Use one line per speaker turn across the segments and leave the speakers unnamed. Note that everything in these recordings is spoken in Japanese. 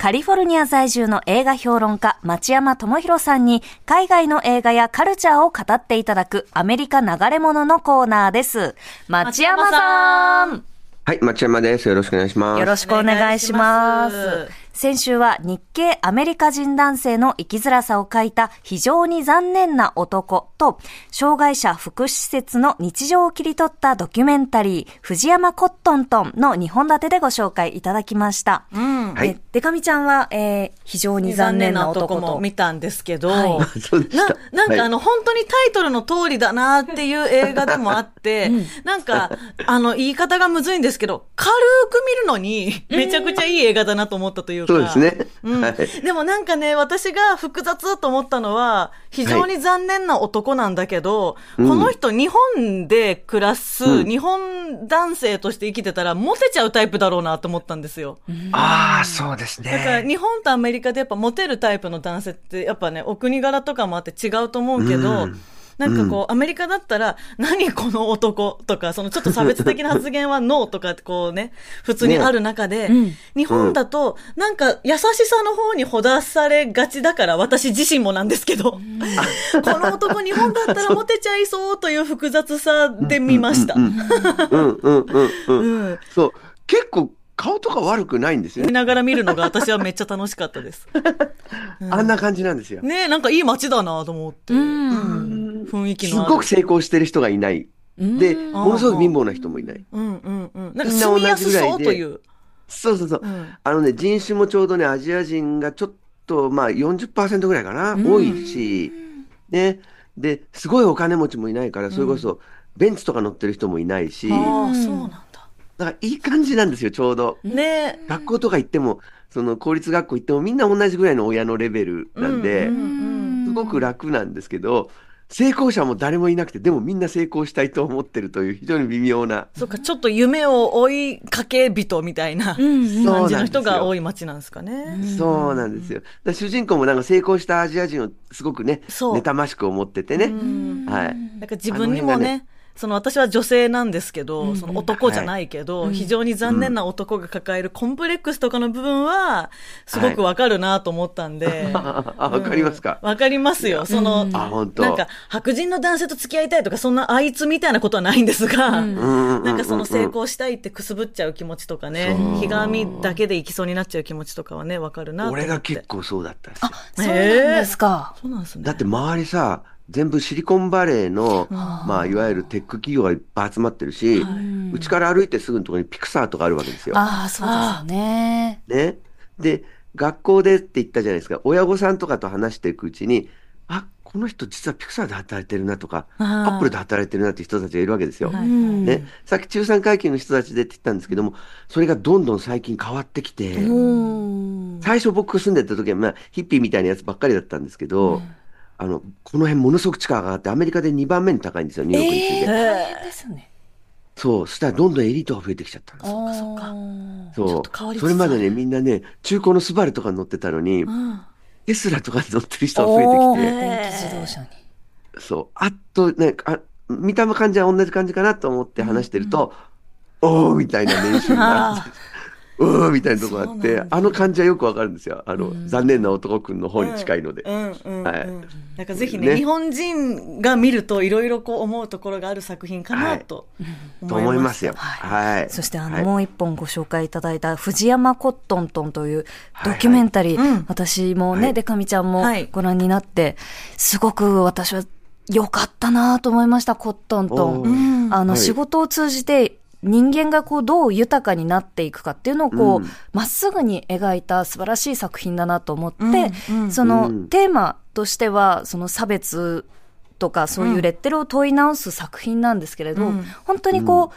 カリフォルニア在住の映画評論家、町山智博さんに、海外の映画やカルチャーを語っていただく、アメリカ流れ物のコーナーです。町山さん
はい、町山です。よろしくお願いします。
よろしくお願いします。先週は日系アメリカ人男性の生きづらさを書いた非常に残念な男と、障害者福祉施設の日常を切り取ったドキュメンタリー、藤山コットントンの2本立てでご紹介いただきました。
うん。
はい
えデカミちゃんは、えー非常に残念な男と。
も見たんですけど、
はい
そうでした。
な、なんかあ
はい
の、本当にタイトルの通りだなっていう映画でもあって、なんか、あの、言い方がむずいんですけど、軽く見るのに、めちゃくちゃいい映画だなと思ったというか。
そうですね。
うん
はい。
でもなんかね、私が複雑と思ったのは、非常に残念な男なんだけど、
うん
この人日本で暮らす、
うん
日本男性として生きてたらモテちゃうタイプだろうなと思ったんですよ。
ああ、そうです
だから
ね。
日本とアメリカでやっぱモテるタイプの男性ってやっぱね、お国柄とかもあって違うと思うけど、
うん
なんかこう、アメリカだったら、何この男とか、そのちょっと差別的な発言はノーとかってこうね、普通にある中で、
うん
日本だと、なんか優しさの方にほだされがちだから、私自身もなんですけど、この男日本だったらモテちゃいそうという複雑さで見ました。
うんうんうん。うん。そう。結構顔とか悪くないんですよね。
見ながら見るのが私はめっちゃ楽しかったです。
あんな感じなんですよ。
ねえ、なんかいい街だなと思って。
うん
うん雰囲気のある。
すごく成功してる人がいない。で、
うん
ものすごく貧乏な人もいない。
うんうんうん。なんか
みんな
住みやす
同じぐらいで
そうという。
そうそうそう
う。ん
あのね、人種もちょうどね、アジア人がちょっと、まあ40%ぐらいかな、多いし、ね。で、すごいお金持ちもいないから、それこそ、ベンツとか乗ってる人もいないし、
ああ、そうなんだ。
らいい感じなんですよ、ちょうど。
ねえ。
学校とか行っても、その公立学校行ってもみんな同じぐらいの親のレベルなんで、すごく楽なんですけど、成功者も誰もいなくて、でもみんな成功したいと思ってるという非常に微妙な。
そっか、ちょっと夢を追いかけ人みたいな感じの人が多い街なんですかね。
そうなんですよ。主人公もなんか成功したアジア人をすごくね、
そう
妬ましく思っててね。
うん
はい。
なんか自分にもね、その私は女性なんですけど、その男じゃないけど、非常に残念な男が抱えるコンプレックスとかの部分は、すごくわかるなと思ったんで。
あ、わかりますか、
うんわかりますよ。その、
あ、本当。
なんか、白人の男性と付き合いたいとか、そんなあいつみたいなことはないんですが、
うんうんうんうん
なんかその成功したいってくすぶっちゃう気持ちとかねひがみだけでいきそうになっちゃう気持ちとかはね、わかるな。
俺が結構そうだったんですよ。
そうなんですか。
そうなんですね。
だって周りさ、全部シリコンバレーの、まあ、いわゆるテック企業がいっぱい集まってるし、うちから歩いてすぐのところにピクサーとかあるわけですよ。
ああ、そうですよね。
ね。で、学校でって言ったじゃないですか。親御さんとかと話していくうちに、あ、この人実はピクサーで働いてるなとか、アップルで働いてるなって人たちがいるわけですよ。
はい
うん
ね。さっき中産階級の人たちでって言ったんですけども、それがどんどん最近変わってきて、
うん
最初僕住んでた時は、まあ、ヒッピーみたいなやつばっかりだったんですけど、あの、この辺ものすごく地価が上がって、アメリカで2番目に高いんですよ、ニューヨークに次いで。
えー大変ですね。
そう、そしたらどんどんエリートが増えてきちゃったんです
そっか
そう。
ちょっと変わりつつ
それまでね、みんなね、中古のスバルとかに乗ってたのに、
うん。
テスラとかに乗ってる人が増えてきて、
電気自動車に。
そう、あっとね、あ見た目感じは同じ感じかなと思って話してると、おーみたいな年収になって、うーみたいなとこがあってあの感じはよくわかるんですよ。あの、残念な男くんの方に近いので。
うんうんうん。
はい。
なんかぜひね
ね。
日本人が見るといろいろこう思うところがある作品かなと
と思い
ま
ますよ。はい。
そしてあの、
はい。
もう一本ご紹介いただいた藤山コットントンというドキュメンタリー、
はい。はいうん。
私もね、
はい。
でかみちゃんも
はい。
ご覧になって、すごく私は良かったなと思いました、コットント
お
ン。
ー。
あの、
はい。
仕事を通じて人間がこうどう豊かになっていくかっていうのをこう、
うん。
まっすぐに描いた素晴らしい作品だなと思って、
うんうん。
その、
うん。
テーマとしては、その差別とかそういうレッテルを問い直す作品なんですけれど、
うん。
本当にこう、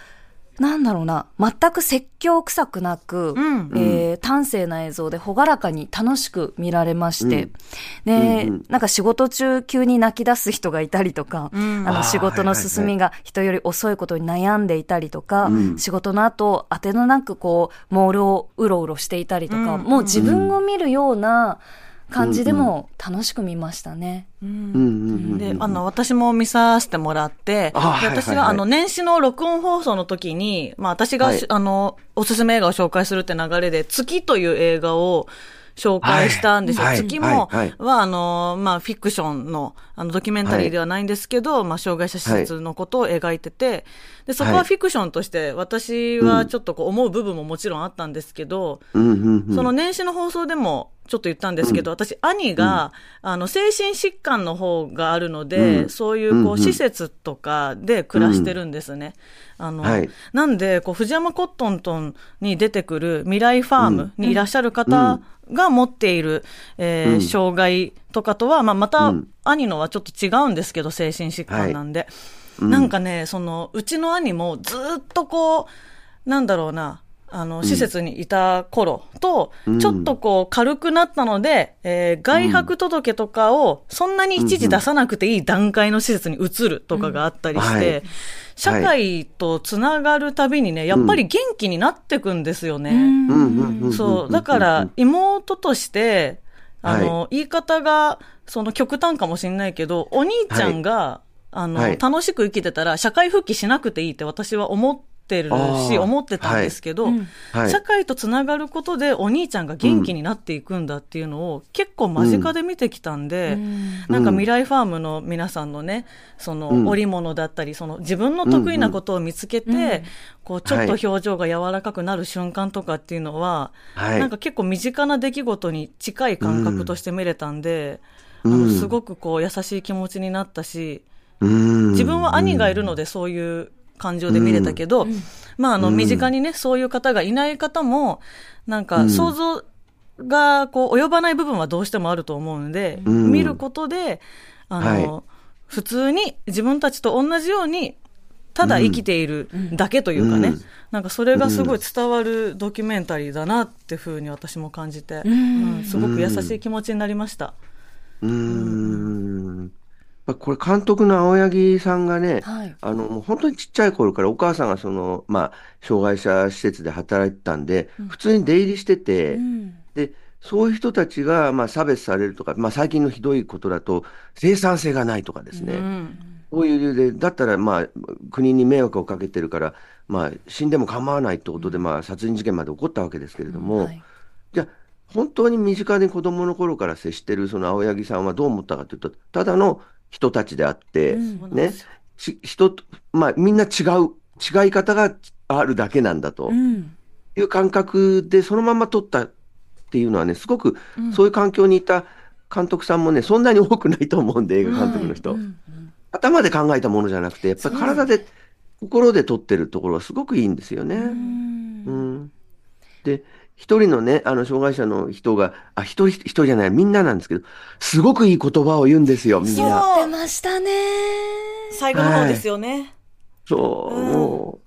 なんだろうな、全く説教臭くなく、
うん。
えー端正な映像で朗らかに楽しく見られまして、で、
うんうん。
なんか仕事中急に泣き出す人がいたりとか、
うん。
あの仕事の進みが人より遅いことに悩んでいたりとか、
うん
仕事の後、当てのなくこう、モールをうろうろしていたりとか、
うん。
もう自分を見るような感じでも楽しく見ましたね。
うん
うんうんうん
で、あの、私も見させてもらって、私が、あの、年始の録音放送の時に、まあ、私が、
はい。
あの、おすすめ映画を紹介するって流れで、月という映画を紹介したんですよ。
はい。
月も
はい。はい。
は、あの、まあ、フィクションの、あの、ドキュメンタリーではないんですけど、まあ、障害者施設のことを描いてて、で、そこはフィクションとして、私はちょっとこう思う部分ももちろんあったんですけど、
うん。
その年始の放送でもちょっと言ったんですけど、私、兄が、あの、精神疾患の方があるので、
うん。
そういう、こう、
うん。うん
施設とかで暮らしてるんですね。あの、
はい。
なんで、こう、藤山コットントンに出てくる未来ファームにいらっしゃる方が持っている、えー
うん。
障害とかとは、まあ、また、
うん
兄のはちょっと違うんですけど、精神疾患なんで。
うん。
なんかね、その、うちの兄もずっとこう、なんだろうな、あの、施設にいた頃と、
うん。
ちょっとこう、軽くなったので、えー外泊届とかを、そんなに一時出さなくていい段階の施設に移るとかがあったりして、社会とつながるたびにね、やっぱり元気になってくんですよね。
うん。うんうんん
そう。だから、妹として、あの、言い方が、その極端かもしれないけど、お兄ちゃんが、あの、
はい
楽しく生きてたら、社会復帰しなくていいって私は思ってるし、思ってたんですけど、
うん。
はい。
社会とつながることでお兄ちゃんが元気になっていくんだっていうのを結構間近で見てきたんで、なんか未来ファームの皆さんのね、その
うん。
織物だったり、その自分の得意なことを見つけて、こうちょっと表情が柔らかくなる瞬間とかっていうのは、
はい。
なんか結構身近な出来事に近い感覚として見れたんで、
うん。
あのすごくこう優しい気持ちになったし、
うん。
自分は兄がいるのでそういう感情で見れたけど、まああの
うん。
身近にね、そういう方がいない方も、なんか想像がこう及ばない部分はどうしてもあると思うんで、
うん。
見ることで、あの、
はい。
普通に自分たちと同じように、ただ生きているだけというかね、
うん。
なんかそれがすごい伝わるドキュメンタリーだなっていうふうに私も感じて、うん。すごく優しい気持ちになりました。
うーん。まあこれ監督の青柳さんがね、
はい。
あの、もう本当にちっちゃい頃からお母さんがその、まあ、障害者施設で働いてたんで、普通に出入りしてて、
うん。
で、そういう人たちが、まあ、差別されるとか、まあ、最近のひどいことだと、生産性がないとかですね。
うん
そういう理由で、だったら、まあ、国に迷惑をかけてるから、まあ、死んでも構わないってことで、まあ、殺人事件まで起こったわけですけれども、
はい。
じゃあ、本当に身近に子供の頃から接してるその青柳さんはどう思ったかというと、ただの人たちであって、
うん
ね、ち人と、まあ、みんな違う、違い方があるだけなんだと。
うん。
いう感覚で、そのまま撮ったっていうのはね、すごく、そういう環境にいた監督さんもね、そんなに多くないと思うんで、映画監督の人。
うん
頭で考えたものじゃなくて、やっぱり体で、心で撮ってるところはすごくいいんですよね。
うん。
うん。で、一人のね、あの、障害者の人が、あ、一人、一人じゃない、みんななんですけど、すごくいい言葉を言うんですよ、みんな。
そう
出ましたね。
最後の方ですよね。
そう、
うん
もう、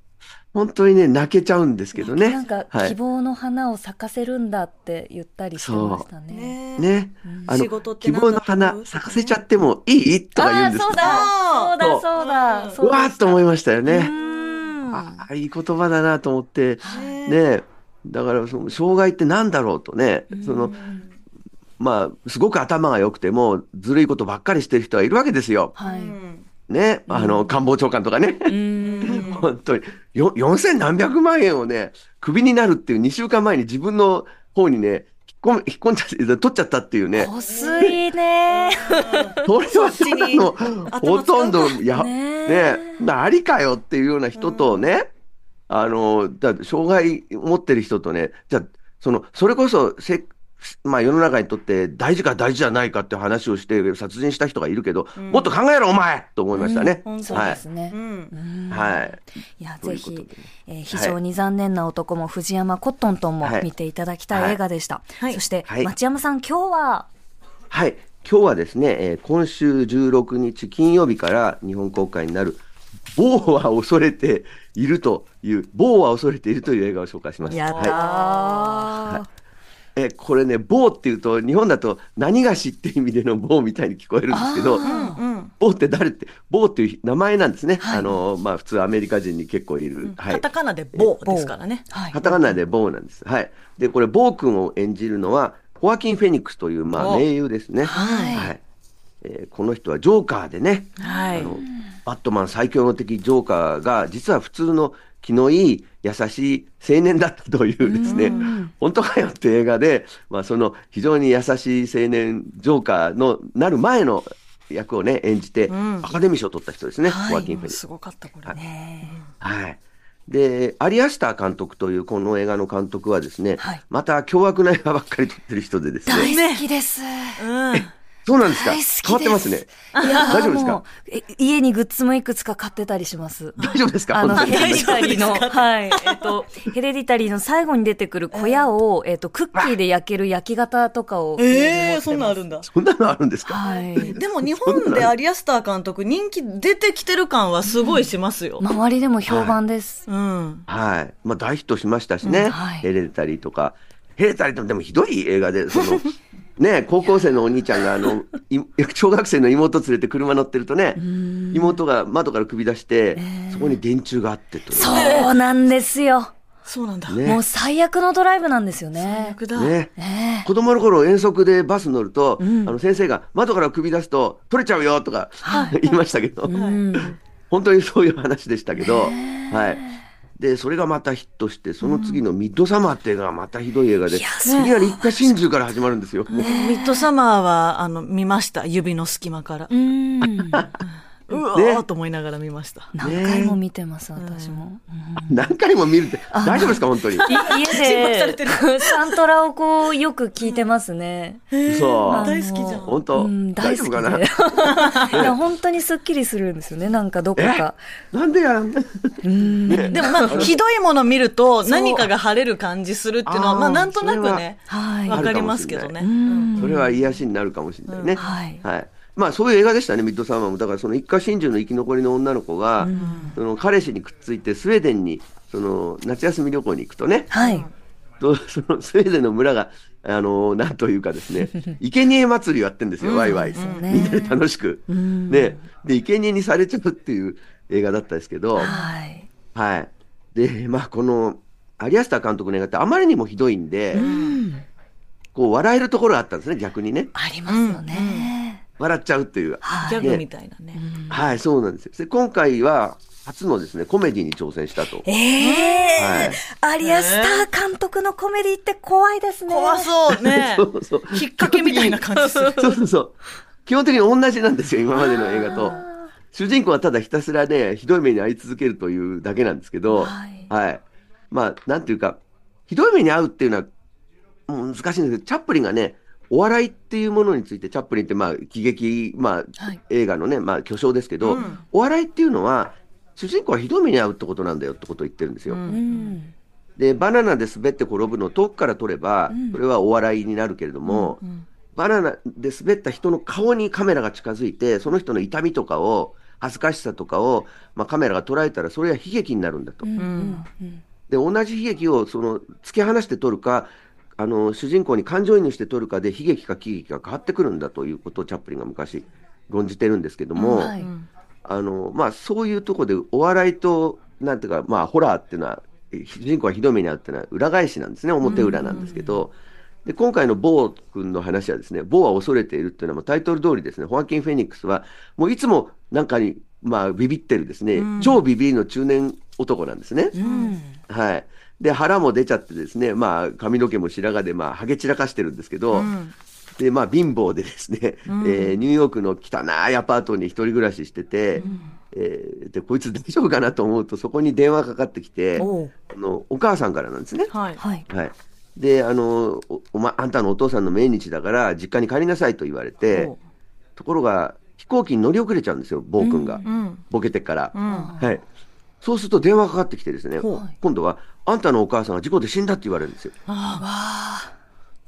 本当にね、泣けちゃうんですけどね。
なんか
はい
希望の花を咲かせるんだって言ったりしてましたね。
ね
ね。あの
仕事、って
希望の花咲かせちゃってもいいとか言うんです
ああ、そうだ、そうだ、そうだ。
うん
そうう
わーっと思いましたよね。
ん
ああ、いい言葉だなと思って、
ね
ね。だから、その、障害ってなんだろうとね、その、まあ、すごく頭が良くても、ずるいことばっかりしてる人はいるわけですよ。
はい。
うん
ね。あの、官房長官とかね。
うん。
本当に。よ、四千何百万円をね、クビになるっていう2週間前に自分の方にね、引っ込ん、引っ込んじゃって、取っちゃったっていうね。
こすいね。
それはただの、ほとんど、や、
ね
ね、ありかよっていうような人とね、あの、だ障害持ってる人とね、じゃあその、それこそせ、まあ世の中にとって大事か大事じゃないかって話をして殺人した人がいるけど、もっと考えろお前と思いましたね。
うん
そう
はい。
ですね
う。ん
うん
はい。
いや、ぜひえー非常に残念な男も藤山コットントンも
はい
見ていただきたい映画でした。
はい
そして、
はい
町山さん、今日は、
はい。今日はですね、えー今週16日金曜日から日本公開になる、某は恐れているという、某は恐れているという映画を紹介します。
やった
はい
ー。
え、これね、某っていうと、日本だと何がしっていう意味での某みたいに聞こえるんですけど、
うん
某って誰って、某っていう名前なんですね。
はい
あの、まあ普通アメリカ人に結構いる。はい
カタ。カナで棒ですからね。
はい
カタカナで某なんです。はい。で、これ、某君を演じるのは、ホアキン・フェニックスという、まあ、
お
名優ですね。
はい
えーこの人はジョーカーでね、
はい
あの、バットマン最強の敵ジョーカーが、実は普通の気のいい優しい青年だったというですね、本当かよって映画で、まあ、その非常に優しい青年ジョーカーのなる前の役をね演じて、
ん
アカデミー賞を取った人ですね、
はい
ホアキン・フェニ
すごかった、これ。
ね
はい。で、アリアスター監督というこの映画の監督はですね、
はい
また凶悪な映画ばっかり撮ってる人でですね、
大好きです。
うん。
そうなんですか
大好きです
変わってますね。
いや
大丈夫ですか？
もうえ家にグッズもいくつか買ってたりします。
大丈夫ですか？
あの、ヘレディタリーの、はい。えっと、ヘレディタリーの最後に出てくる小屋を、えっと、クッキーで焼ける焼き型とかを。
ええそんなんあるんだ。
そんなのあるんですか？
はい。
でも日本でアリアスター監督人気出てきてる感はすごいしますよ。
周りでも評判です。
うん。
はい。まあ大ヒットしましたしね。
うんはい
ヘレデタリーとか。ヘレデタリーってでもひどい映画で、その、ね、高校生のお兄ちゃんが、あの、い 小学生の妹連れて車乗ってるとね、妹が窓から首出して、そこに電柱があってという
そうなんですよ。
そうなんだ。
ね
もう最悪のドライブなんですよね。
ね。
ね
子供の頃遠足でバス乗ると、あの先生が窓から首出すと取れちゃうよとか言いましたけど、
うん。
本当にそういう話でしたけど、はい。で、それがまたヒットして、その次のミッドサマーって映画がまたひどい映画で、い
いや
きなり一家心中から始まるんですよ。
ミッドサマーは、あの、見ました？指の隙間から。
う
わ
ね
ーと思いながら見ました。
何回も見てます、私も。
何回も見るって、大丈夫ですか、本当に？
い家で、サントラをこう、よく聞いてますね。
そう。
大好きじゃん。
本当、
うん、
大
大好き
丈夫かな？
で。いや、本当にスッキリするんですよね、なんかどこか。
なんでや、
うん。
でもまあ、ひどいもの見ると何かが晴れる感じするっていうのは、まあなんとなくね、
はい。
わかりますけどね。
うん
それは癒しになるかもしれないね。
はい。
はい。まあそういう映画でしたね、ミッドサマーも。だからその一家心中の生き残りの女の子が、その彼氏にくっついてスウェーデンにその夏休み旅行に行くとね、
はい。
とそのスウェーデンの村が、あのなんというかですね、生贄祭りをやってんですよ、ワイワイ。
ね
みんなで楽しく。ね。で、生贄にされちゃうっていう映画だったんですけど、
はい。
はい。で、まあこの、アリアスター監督の映画ってあまりにもひどいんで、こう笑えるところがあったんですね、逆にね。
ありますよね。
笑っちゃうっていう。
はい。
ギャグみたいなね。
はい、そうなんですよ。で、今回は初のですね、コメディに挑戦したと。
ええ
はい
アリアスター監督のコメディって怖いですね。
怖そうね
そ。うそう。
きっかけみたいな感じする。
そうそうそう。基本的に同じなんですよ、今までの映画と。主人公はただひたすらね、ひどい目に遭い続けるというだけなんですけど、
はい
はい。まあ、なんていうか、ひどい目に遭うっていうのは、難しいんですけど、チャップリンがね、お笑いっていうものについて、チャップリンってまあ、喜劇、まあ、
はい
映画のね、まあ、巨匠ですけど、
うん
お笑いっていうのは、主人公はひどい目に遭うってことなんだよってことを言ってるんですよ。
うん
うん。
で、バナナで滑って転ぶのを遠くから撮れば
うん、
それはお笑いになるけれども、
うん
バナナで滑った人の顔にカメラが近づいて、その人の痛みとかを、恥ずかしさとかを、まあ、カメラが捉えたら、それは悲劇になるんだと。
うん。うん。
で、同じ悲劇を、その、突き放して撮るか、あの、主人公に感情移入して撮るかで、悲劇か喜劇が変わってくるんだということをチャップリンが昔論じてるんですけども、
はい
うん
あの、まあ、そういうところで、お笑いと、なんていうか、まあ、ホラーっていうのは、え主人公はひどい目に遭うっていうのは裏返しなんですね。表裏なんですけど、で、今回のボー君の話はですね、ボーは恐れているっていうのは、もうタイトル通りですね、ホアキン・フェニックスは、もういつもなんかに、まあ、ビビってるですね、超ビビりの中年男なんですね。
うん。
はい。で、腹も出ちゃってですね、まあ、髪の毛も白髪で、まあ、ハゲ散らかしてるんですけど、
うん
で、まあ、貧乏でですね、えーニューヨークの汚いアパートに一人暮らししてて、えーで、こいつ大丈夫かなと思うと、そこに電話かかってきて、あの、お母さんからなんですね。
はい。
はい。
はい。で、あの、おおま、あんたのお父さんの命日だから、実家に帰りなさいと言われてところが、飛行機に乗り遅れちゃうんですよ、坊君が。
うん。
ボケてから。
うん。
はい。そうすると電話かかってきてですね今度は、あんたのお母さんが事故で死んだって言われるんですよ。
ああ。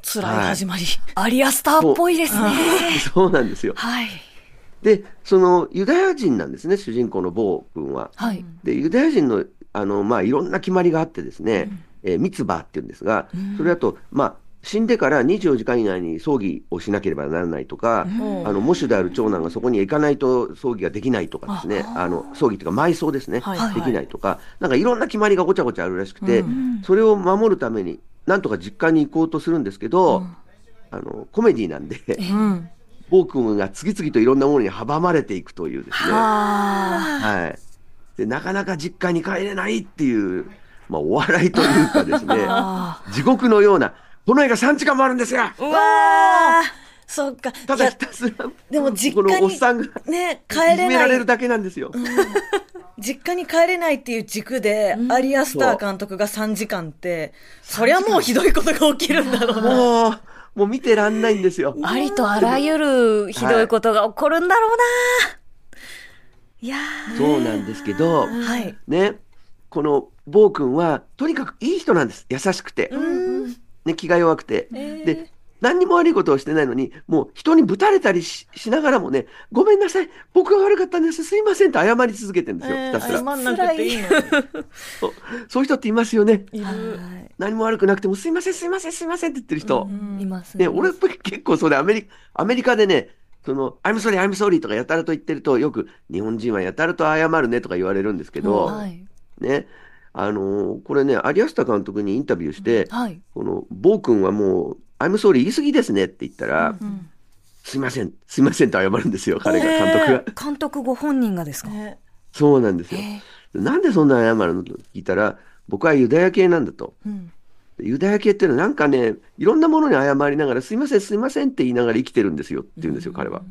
辛い始まり。
アリアスターっぽいですね。
そう なんですよ。
はい。
で、そのユダヤ人なんですね、主人公の坊君は。
はい。
で、ユダヤ人の、あの、まあ、いろんな決まりがあってですね、えーミツバーって言うんですが、それだと、まあ、死んでから24時間以内に葬儀をしなければならないとか、
うん。
あの、喪主である長男がそこに行かないと葬儀ができないとかですね、あの、葬儀というか埋葬ですね、
はい。
できないとか、なんかいろんな決まりがごちゃごちゃあるらしくて、それを守るために、なんとか実家に行こうとするんですけど、あの、コメディなんで、
うん。
ボー君が次々といろんなものに阻まれていくというですね。
あ。
はい。で、なかなか実家に帰れないっていう、まあ、お笑いというかですね、
あ。
地獄のような、この映画3時間もあるんですよ
ーうわ
そっか。
ただひたすら、
でも実
こ
家に
のおっさんが、
ね、帰れない。
められるだけなんですよ。
実家に帰れないっていう軸で、アリアスター監督が3時間って、そりゃもうひどいことが起きるんだろうな。
もう、もう見てらんないんですよ。
ありとあらゆるひどいことが起こるんだろうな、い、や
そうなんですけど、
ー
はい。
ね、この暴君は、とにかくいい人なんです。優しくて。ね、気が弱くて。で、何にも悪いことをしてないのに、もう人にぶたれたりししながらもね、ごめんなさい、僕が悪かったんです、すいませんって謝り続けてるんですよ、
え
ひたすら。
ー謝んなくていいのに。
そうそういう人っていますよね。
いる。
何も悪くなくても、すいません、すいません、すいませんって言ってる人。
いますね。
ね、俺結構それアメリカ、アメリカでね、その、I'm sorry, I'm sorry とかやたらと言ってると、よく日本人はやたらと謝るねとか言われるんですけど、
はい。
ね、あのーこれね、アリアスタ監督にインタビューして、
はい。
この、ボー君はもう、I'm sorry 言い過ぎですねって言ったら、
うん
すいません、すいませんと謝るんですよ、彼が、監督が。
監督ご本人がですか、
ね
そうなんですよ。
え
なんでそんな謝るの？と聞いたら、僕はユダヤ系なんだと。
うん
ユダヤ系っていうのはなんかね、いろんなものに謝りながら、すいません、すいませんって言いながら生きてるんですよって言うんですよ、彼は。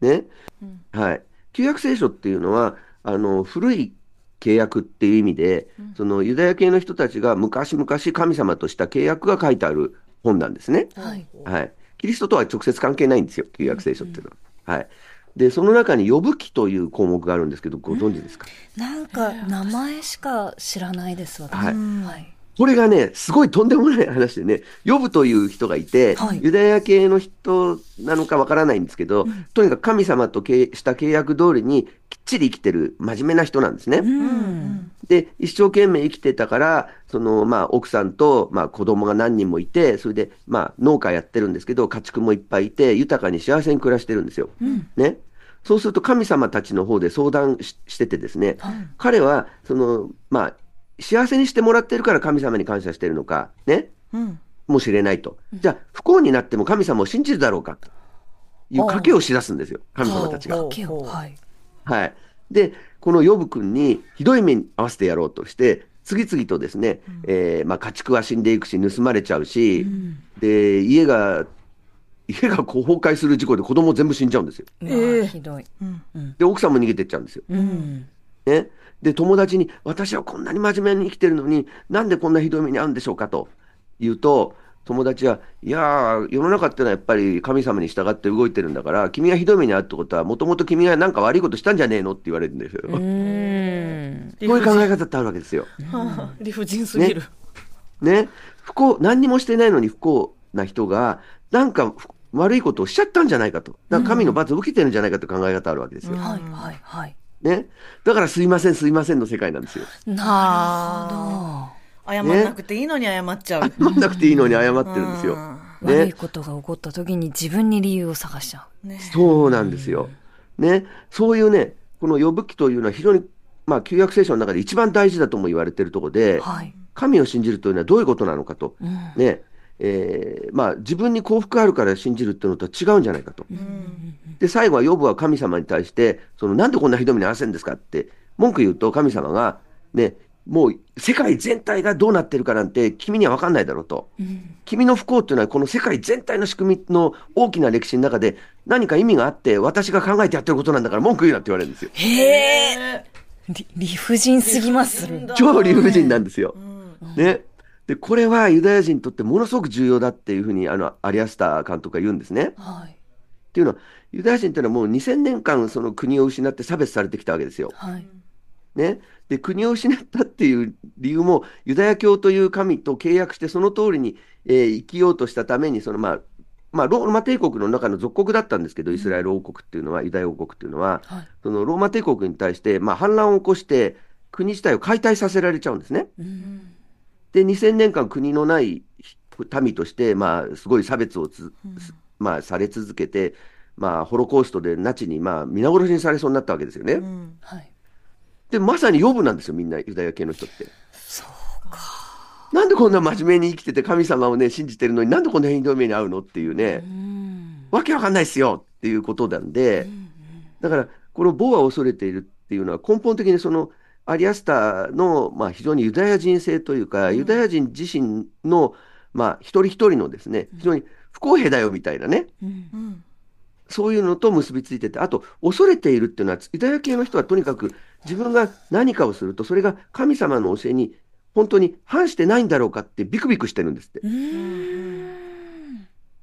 ね。
うん
はい。旧約聖書っていうのは、あの、古い契約っていう意味で、そのユダヤ系の人たちが昔々神様とした契約が書いてある本なんですね。
はい。
はい。キリストとは直接関係ないんですよ、旧約聖書っていうのは。はい。で、その中に呼ぶ記という項目があるんですけど、ご存知ですか、
なんか、名前しか知らないです、私。
はい
はい。
これがね、すごいとんでもない話でね、呼ぶという人がいて、
はい
ユダヤ系の人なのかわからないんですけど、とにかく神様と契した契約通りにきっちり生きてる真面目な人なんですね。
うん。
で、一生懸命生きてたから、その、まあ、奥さんと、まあ、子供が何人もいて、それで、まあ、農家やってるんですけど、家畜もいっぱいいて、豊かに幸せに暮らしてるんですよ。ね。そうすると、神様たちの方で相談ししててですね、彼は、その、まあ、幸せにしてもらってるから神様に感謝してるのか、ね？
うん
もしれないと。じゃあ、不幸になっても神様を信じるだろうか、という賭けをしだすんですよ、神様たちが。
はい。
はい。で、このヨブ君にひどい目に合わせてやろうとして、次々とですね、えーまあ、家畜は死んでいくし、盗まれちゃうし、で、家が、家がこう崩壊する事故で子供全部死んじゃうんですよ。
ええ
ひどい。
うん
で、奥さんも逃げてっちゃうんですよ。
うん。
ね？で、友達に、私はこんなに真面目に生きてるのに、なんでこんなひどい目に遭うんでしょうかと言うと、友達は、いやー、世の中ってのはやっぱり神様に従って動いてるんだから、君がひどい目に遭うってことは、もともと君がなんか悪いことしたんじゃねえの？って言われるんですよ。
うん。
そういう考え方ってあるわけですよ。
はあ理不尽すぎる。
ね。不幸、何にもしてないのに不幸な人が、なんかふ悪いことをしちゃったんじゃないかと。だから神の罰を受けてるんじゃないかって考え方あるわけですよ。
はい、はい、はい。
ね。だからすいません、すいませんの世界なんですよ。
な
謝んなくていいのに謝っちゃう。
謝んなくていいのに謝ってるんですよ。
るほど。悪い
ね。
ことが起こった時に自分に理由を探しちゃ
ね
そうなんですよ。ね。そういうね、この呼ぶ記というのは非常に、まあ、旧約聖書の中で一番大事だとも言われているところで
う。、はい。
神を信じるというのはどういうことなのかと。
うん。
ね。えーまあ、自分に幸福があるから信じるっていうのとは違うんじゃないかと。で、最後はヨブは神様に対して、その、なんでこんなひどい目に遭わせるんですかって、文句言うと神様が、ね、もう世界全体がどうなってるかなんて君には分かんないだろうと。君の不幸っていうのはこの世界全体の仕組みの大きな歴史の中で何か意味があって私が考えてやってることなんだから文句言うなって言われるんですよ。
へえ。理理不尽すぎます。
超理不尽なんですよ。ね。で、これはユダヤ人にとってものすごく重要だっていうふうにあのアリアスター監督が言うんですね。
はい。
っていうのは、ユダヤ人っていうのはもう2000年間その国を失って差別されてきたわけですよ。
はい。
ね。で、国を失ったっていう理由も、ユダヤ教という神と契約してその通りに、えー生きようとしたために、そのまあ、まあ、ローマ帝国の中の属国だったんですけど、イスラエル王国っていうのは、ユダヤ王国っていうのは、
はい。
そのローマ帝国に対して、まあ、反乱を起こして、国自体を解体させられちゃうんですね。
うん。
で、2000年間国のない民として、まあ、すごい差別をつ、まあ、され続けて、まあ、ホロコーストでナチに、まあ、皆殺しにされそうになったわけですよね。
うん
はい。
で、まさに呼ぶなんですよ、みんな、ユダヤ系の人って。
そうか。
なんでこんな真面目に生きてて神様をね、信じてるのになんでこんなひどい目に遭うのっていうね
う、ん。
わけわかんないっすよっていうことなんで、だから、この棒は恐れているっていうのは根本的にそのアリアスターの、まあ、非常にユダヤ人性というか、ユダヤ人自身の、まあ、一人一人のですね、非常に不公平だよみたいなね、
うん。
そういうのと結びついてて、あと、恐れているっていうのは、ユダヤ系の人はとにかく自分が何かをすると、それが神様の教えに本当に反してないんだろうかってビクビクしてるんですって。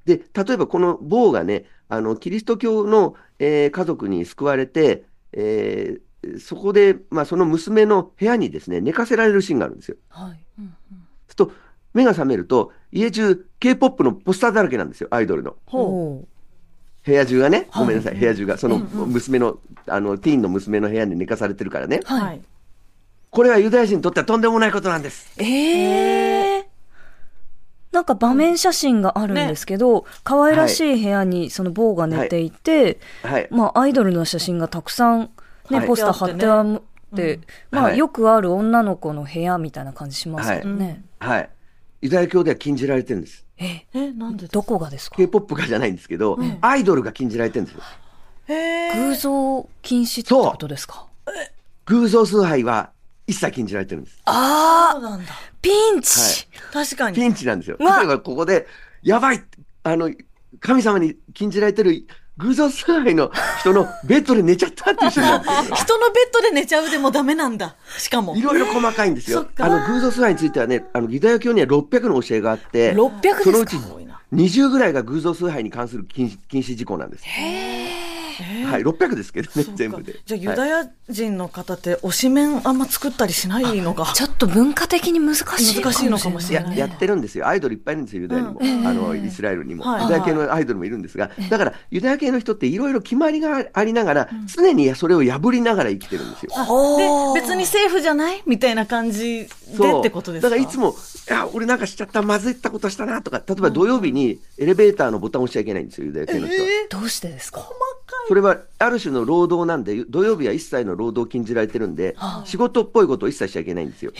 で、例えばこの坊がね、あの、キリスト教の、えー家族に救われて、えーそこで、まあ、その娘の部屋にですね、寝かせられるシーンがあるんですよ。
はい。
すると、目が覚めると、家中 K-POP のポスターだらけなんですよ、アイドルの。
ほ
部屋中がね、
はい
ごめんなさい、部屋中が、その娘の、あの、ティーンの娘の部屋に寝かされてるからね。
はい
はい。
これはユダヤ人にとってはとんでもないことなんです。
う。ええなんか場面写真があるんですけど、可愛らしい部屋にその坊が寝ていて、
はい。
まあアイドルの写真がたくさんね、
はい。
ポスター貼ってあって、まあ
はい。
よくある女の子の部屋みたいな感じしますけどね。
はい。ユダヤ教では禁じられてるんです。
え、
え、なんで
どこがですか
？K-POP がじゃないんですけど、アイドルが禁じられてるんですよ。
偶像禁止ってことですか？
偶像崇拝は一切禁じられてるんです。
ああ
そうなんだ。
ピンチ、
確かに。
ピンチなんですよ。例えばここで、やばいあの、神様に禁じられてる偶像崇拝の人のベッドで寝ちゃったっていう人。
人のベッドで寝ちゃうでもダメなんだ。しかも。
いろいろ細かいんですよあの、偶像崇拝についてはね、あの、ユダヤ教には600の教えがあって、
600ですか？
そのうち
多いな
20ぐらいが偶像崇拝に関する禁止禁止事項なんです。はい、600ですけどね全部で。
じゃあユダ
はい
ヤ人の方って推し麺あんま作ったりしないのか。
ちょっと文化的に難しい
難しいのかもしれない。
ややってるんですよ。アイドルいっぱいいるんですよ、ユダヤにも。
うん。
あの、イスラエルにも。
はい。
ユダヤ系のアイドルもいるんですが、だから、ユダヤ系の人っていろいろ決まりがありながら、常にそれを破りながら生きてるんですよ。
で、別にセーフじゃないみたいな感じでってことですか？
だからいつも、いや、俺なんかしちゃった、まずいったことしたなとか、例えば土曜日にエレベーターのボタンを押しちゃいけないんですよ、ユダヤ系の人は。
どうしてですか？
それはある種の労働なんで、土曜日は一切の労働を禁じられてるんで、仕事っぽいことを一切しちゃいけないんですよ。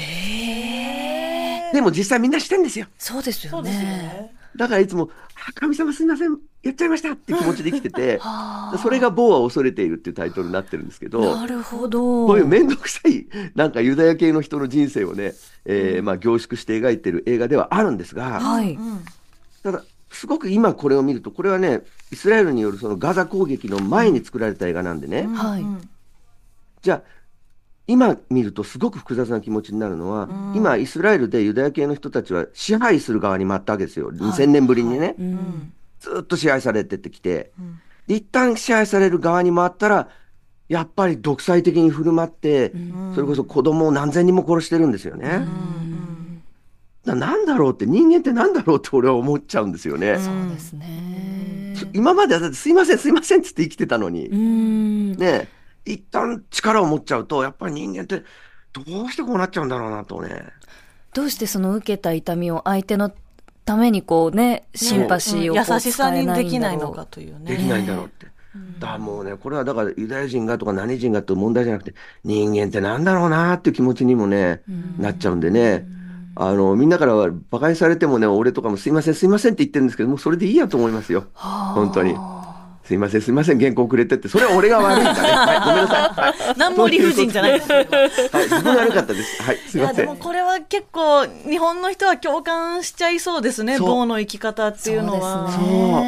でも実際みんなしてんですよ。
そうですよね。
ね。
だからいつも、あ神様すみません、やっちゃいましたって気持ちで生きてて、
はあ
それが某は恐れているっていうタイトルになってるんですけど、
なるほど。
こういうめんどくさい、なんかユダヤ系の人の人生をね、えーまあ凝縮して描いてる映画ではあるんですが、
はい。
うん。
ただ、すごく今これを見ると、これはね、イスラエルによるそのガザ攻撃の前に作られた映画なんでね、
はい
うん
じゃあ、今見るとすごく複雑な気持ちになるのは、今イスラエルでユダヤ系の人たちは支配する側に回ったわけですよ。2000年ぶりにね。
うん。
ずっと支配されてってきて、一旦支配される側に回ったら、やっぱり独裁的に振る舞って、それこそ子供を何千人も殺してるんですよね。だなんだろうって、人間ってなんだろうって俺は思っちゃうんですよね。
そうですね。
今まではだってすいませんすいませんって言って生きてたのに、
うん。
ね一旦力を持っちゃうと、やっぱり人間ってどうしてこうなっちゃうんだろうなとね。
どうしてその受けた痛みを相手のためにこうね、シンパシーをこう
優しさにできないのかというね。
できないんだろうって。だもうね、これはだからユダヤ人がとか何人がって問題じゃなくて、人間ってなんだろうなっていう気持ちにもね、なっちゃうんでね。あの、みんなからは馬鹿にされてもね、俺とかもすいませんすいませんって言ってるんですけど、もうそれでいいやと思いますよ。本当に。すいませんすいません原稿くれてって、それは俺が悪いんだね。はい、ごめんなさい。はい
何も理不尽じゃないです。
はい、自分が悪かったです。はい、す
い
ません。
でもこれは結構、日本の人は共感しちゃいそうですね、棒の生き方っていうのは。
そう
そう。もう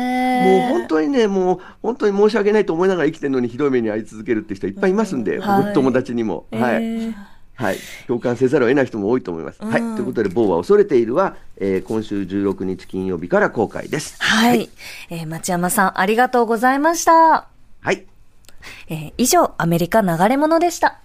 本当にね、もう本当に申し訳ないと思いながら生きてるのにひどい目に遭い続けるって人いっぱいいますんで、
はい
僕友達にも。はい。
えー
はい、共感せざるを得ない人も多いと思います。はい、ということで、某は恐れているは、えー、今週16日金曜日から公開です。
はい、はい、えー、町山さん、ありがとうございました。
はい。
えー、以上、アメリカ流れ物でした。